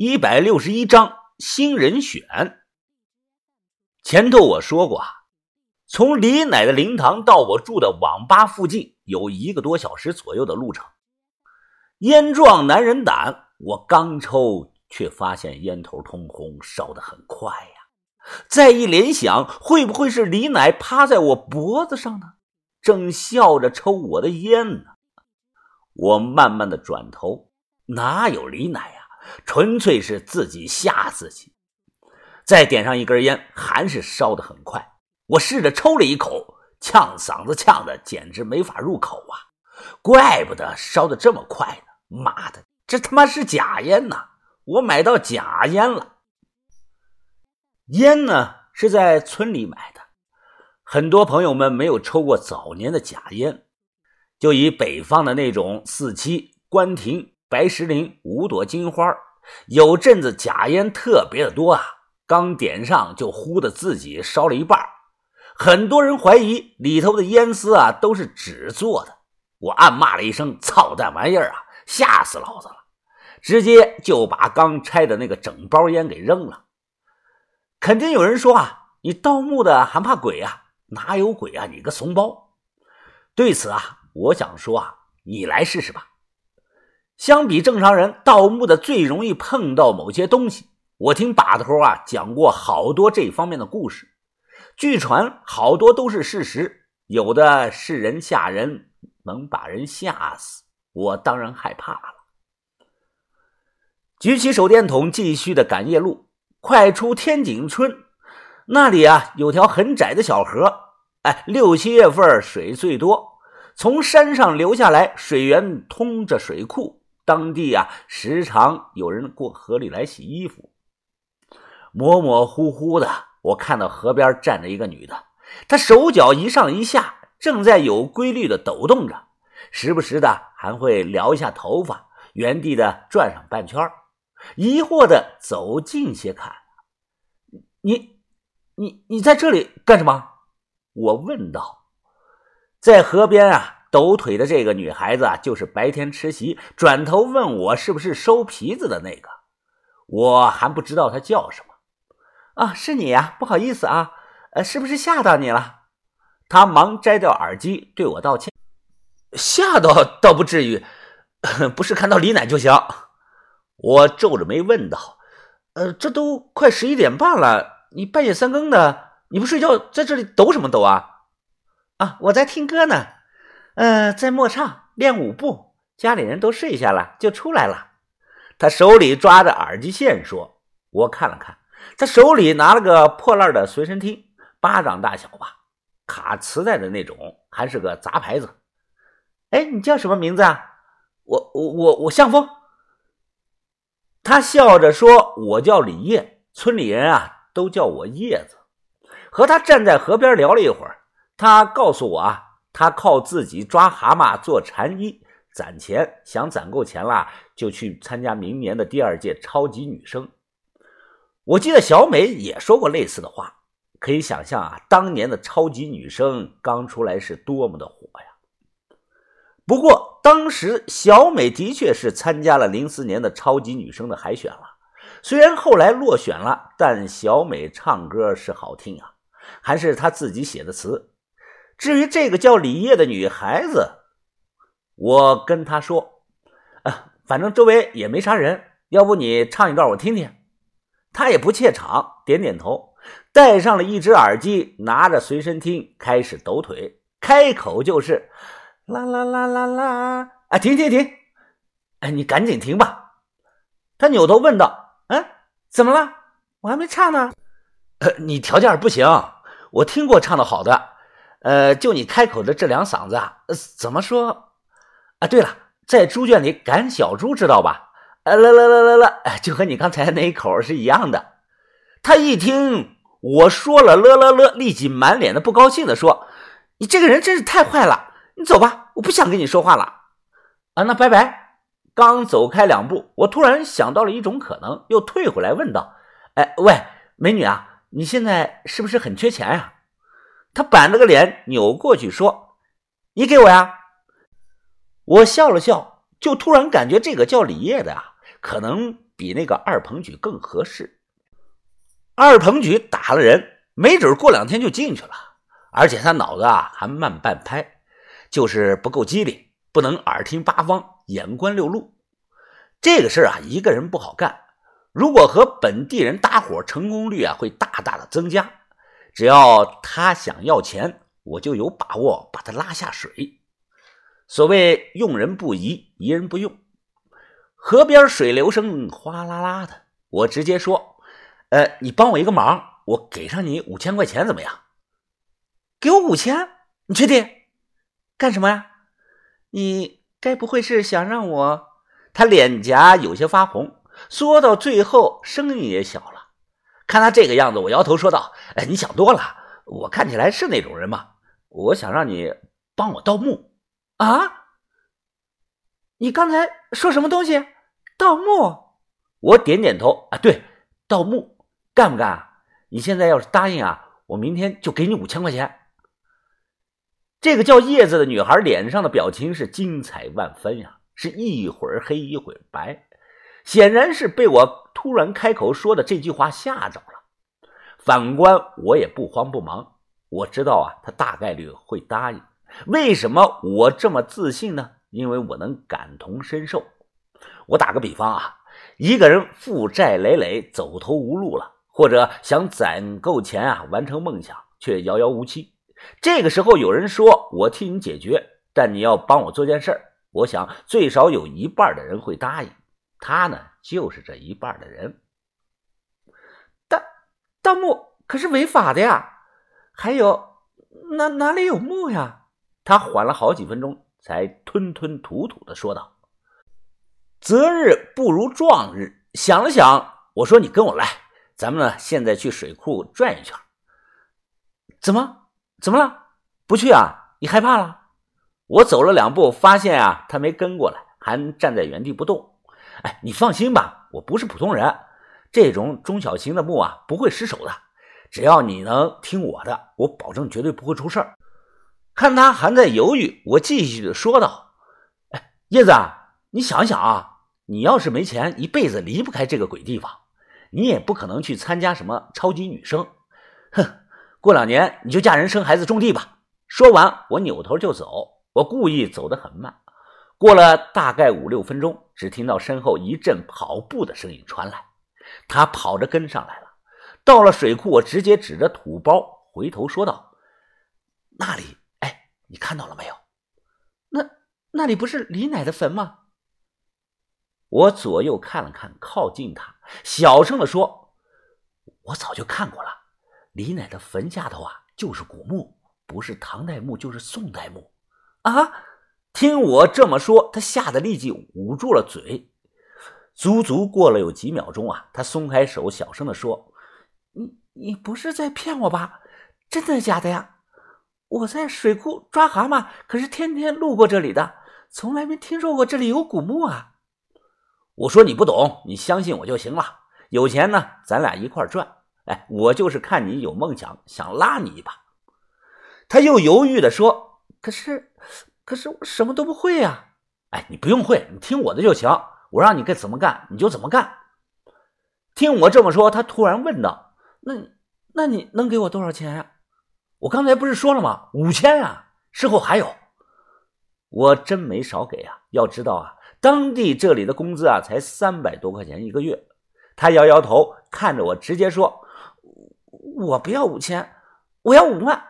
一百六十一章新人选。前头我说过啊，从李奶的灵堂到我住的网吧附近有一个多小时左右的路程。烟壮男人胆，我刚抽，却发现烟头通红，烧得很快呀。再一联想，会不会是李奶趴在我脖子上呢？正笑着抽我的烟呢。我慢慢的转头，哪有李奶呀？纯粹是自己吓自己。再点上一根烟，还是烧得很快。我试着抽了一口，呛嗓子呛的简直没法入口啊！怪不得烧的这么快呢！妈的，这他妈是假烟呐！我买到假烟了。烟呢是在村里买的，很多朋友们没有抽过早年的假烟。就以北方的那种四七、关亭、白石林、五朵金花，有阵子假烟特别的多啊，刚点上就呼的自己烧了一半。很多人怀疑里头的烟丝啊都是纸做的，我暗骂了一声“操蛋玩意儿啊”，吓死老子了，直接就把刚拆的那个整包烟给扔了。肯定有人说啊，你盗墓的还怕鬼啊？哪有鬼啊？你个怂包！对此啊。我想说啊，你来试试吧。相比正常人盗墓的最容易碰到某些东西。我听把头啊讲过好多这方面的故事，据传好多都是事实，有的是人吓人，能把人吓死。我当然害怕了。举起手电筒，继续的赶夜路。快出天井村，那里啊有条很窄的小河。哎，六七月份水最多。从山上流下来，水源通着水库，当地啊时常有人过河里来洗衣服。模模糊糊的，我看到河边站着一个女的，她手脚一上一下，正在有规律的抖动着，时不时的还会撩一下头发，原地的转上半圈疑惑的走近些看，你，你，你在这里干什么？我问道。在河边啊，抖腿的这个女孩子啊，就是白天吃席，转头问我是不是收皮子的那个。我还不知道她叫什么啊，是你呀，不好意思啊，呃，是不是吓到你了？她忙摘掉耳机，对我道歉。吓到倒不至于，不是看到李奶就行。我皱着眉问道：“呃，这都快十一点半了，你半夜三更的，你不睡觉，在这里抖什么抖啊？”啊，我在听歌呢，呃，在默唱练舞步，家里人都睡下了，就出来了。他手里抓着耳机线说：“我看了看，他手里拿了个破烂的随身听，巴掌大小吧，卡磁带的那种，还是个杂牌子。”哎，你叫什么名字啊？我我我我向风。他笑着说：“我叫李叶，村里人啊都叫我叶子。”和他站在河边聊了一会儿。他告诉我啊，他靠自己抓蛤蟆做蝉衣攒钱，想攒够钱了就去参加明年的第二届超级女声。我记得小美也说过类似的话，可以想象啊，当年的超级女声刚出来是多么的火呀。不过当时小美的确是参加了零四年的超级女声的海选了，虽然后来落选了，但小美唱歌是好听啊，还是她自己写的词。至于这个叫李烨的女孩子，我跟她说：“啊，反正周围也没啥人，要不你唱一段我听听。”她也不怯场，点点头，戴上了一只耳机，拿着随身听开始抖腿，开口就是“啦啦啦啦啦”。啊，停停停！哎，你赶紧停吧。他扭头问道：“嗯，怎么了？我还没唱呢。”，你条件不行，我听过唱的好的。呃，就你开口的这两嗓子啊，怎么说啊？对了，在猪圈里赶小猪，知道吧？呃，啦啦啦啦啦，就和你刚才那一口是一样的。他一听我说了了了了，立即满脸的不高兴的说：“你这个人真是太坏了！你走吧，我不想跟你说话了。”啊，那拜拜。刚走开两步，我突然想到了一种可能，又退回来问道：“哎，喂，美女啊，你现在是不是很缺钱呀？”他板着个脸，扭过去说：“你给我呀！”我笑了笑，就突然感觉这个叫李烨的啊，可能比那个二鹏举更合适。二鹏举打了人，没准过两天就进去了，而且他脑子啊还慢半拍，就是不够机灵，不能耳听八方，眼观六路。这个事啊，一个人不好干。如果和本地人搭伙，成功率啊会大大的增加。只要他想要钱，我就有把握把他拉下水。所谓用人不疑，疑人不用。河边水流声哗啦啦的，我直接说：“呃，你帮我一个忙，我给上你五千块钱，怎么样？”给我五千？你确定？干什么呀？你该不会是想让我……他脸颊有些发红，说到最后声音也小了。看他这个样子，我摇头说道：“哎，你想多了，我看起来是那种人吗？我想让你帮我盗墓啊！你刚才说什么东西？盗墓？我点点头啊，对，盗墓，干不干？你现在要是答应啊，我明天就给你五千块钱。”这个叫叶子的女孩脸上的表情是精彩万分呀。是一会儿黑一会儿白，显然是被我突然开口说的这句话吓着了。反观我也不慌不忙，我知道啊，他大概率会答应。为什么我这么自信呢？因为我能感同身受。我打个比方啊，一个人负债累累，走投无路了，或者想攒够钱啊，完成梦想，却遥遥无期。这个时候有人说：“我替你解决，但你要帮我做件事。”我想最少有一半的人会答应，他呢就是这一半的人。盗盗墓可是违法的呀！还有哪哪里有墓呀？他缓了好几分钟，才吞吞吐吐的说道：“择日不如撞日。”想了想，我说：“你跟我来，咱们呢现在去水库转一圈。”怎么？怎么了？不去啊？你害怕了？我走了两步，发现啊，他没跟过来，还站在原地不动。哎，你放心吧，我不是普通人，这种中小型的墓啊，不会失手的。只要你能听我的，我保证绝对不会出事儿。看他还在犹豫，我继续说道：“哎，叶子啊，你想想啊，你要是没钱，一辈子离不开这个鬼地方，你也不可能去参加什么超级女声。哼，过两年你就嫁人生孩子种地吧。”说完，我扭头就走。我故意走得很慢，过了大概五六分钟，只听到身后一阵跑步的声音传来，他跑着跟上来了。到了水库，我直接指着土包，回头说道：“那里，哎，你看到了没有？那那里不是李奶的坟吗？”我左右看了看，靠近他，小声的说：“我早就看过了，李奶的坟下头啊，就是古墓，不是唐代墓，就是宋代墓。”啊！听我这么说，他吓得立即捂住了嘴。足足过了有几秒钟啊，他松开手，小声的说：“你你不是在骗我吧？真的假的呀？我在水库抓蛤蟆，可是天天路过这里的，从来没听说过这里有古墓啊。”我说：“你不懂，你相信我就行了。有钱呢，咱俩一块赚。哎，我就是看你有梦想，想拉你一把。”他又犹豫的说。可是，可是我什么都不会呀！哎，你不用会，你听我的就行。我让你该怎么干，你就怎么干。听我这么说，他突然问道：“那，那你能给我多少钱呀？”我刚才不是说了吗？五千啊！事后还有。我真没少给啊！要知道啊，当地这里的工资啊，才三百多块钱一个月。他摇摇头，看着我，直接说：“我不要五千，我要五万。”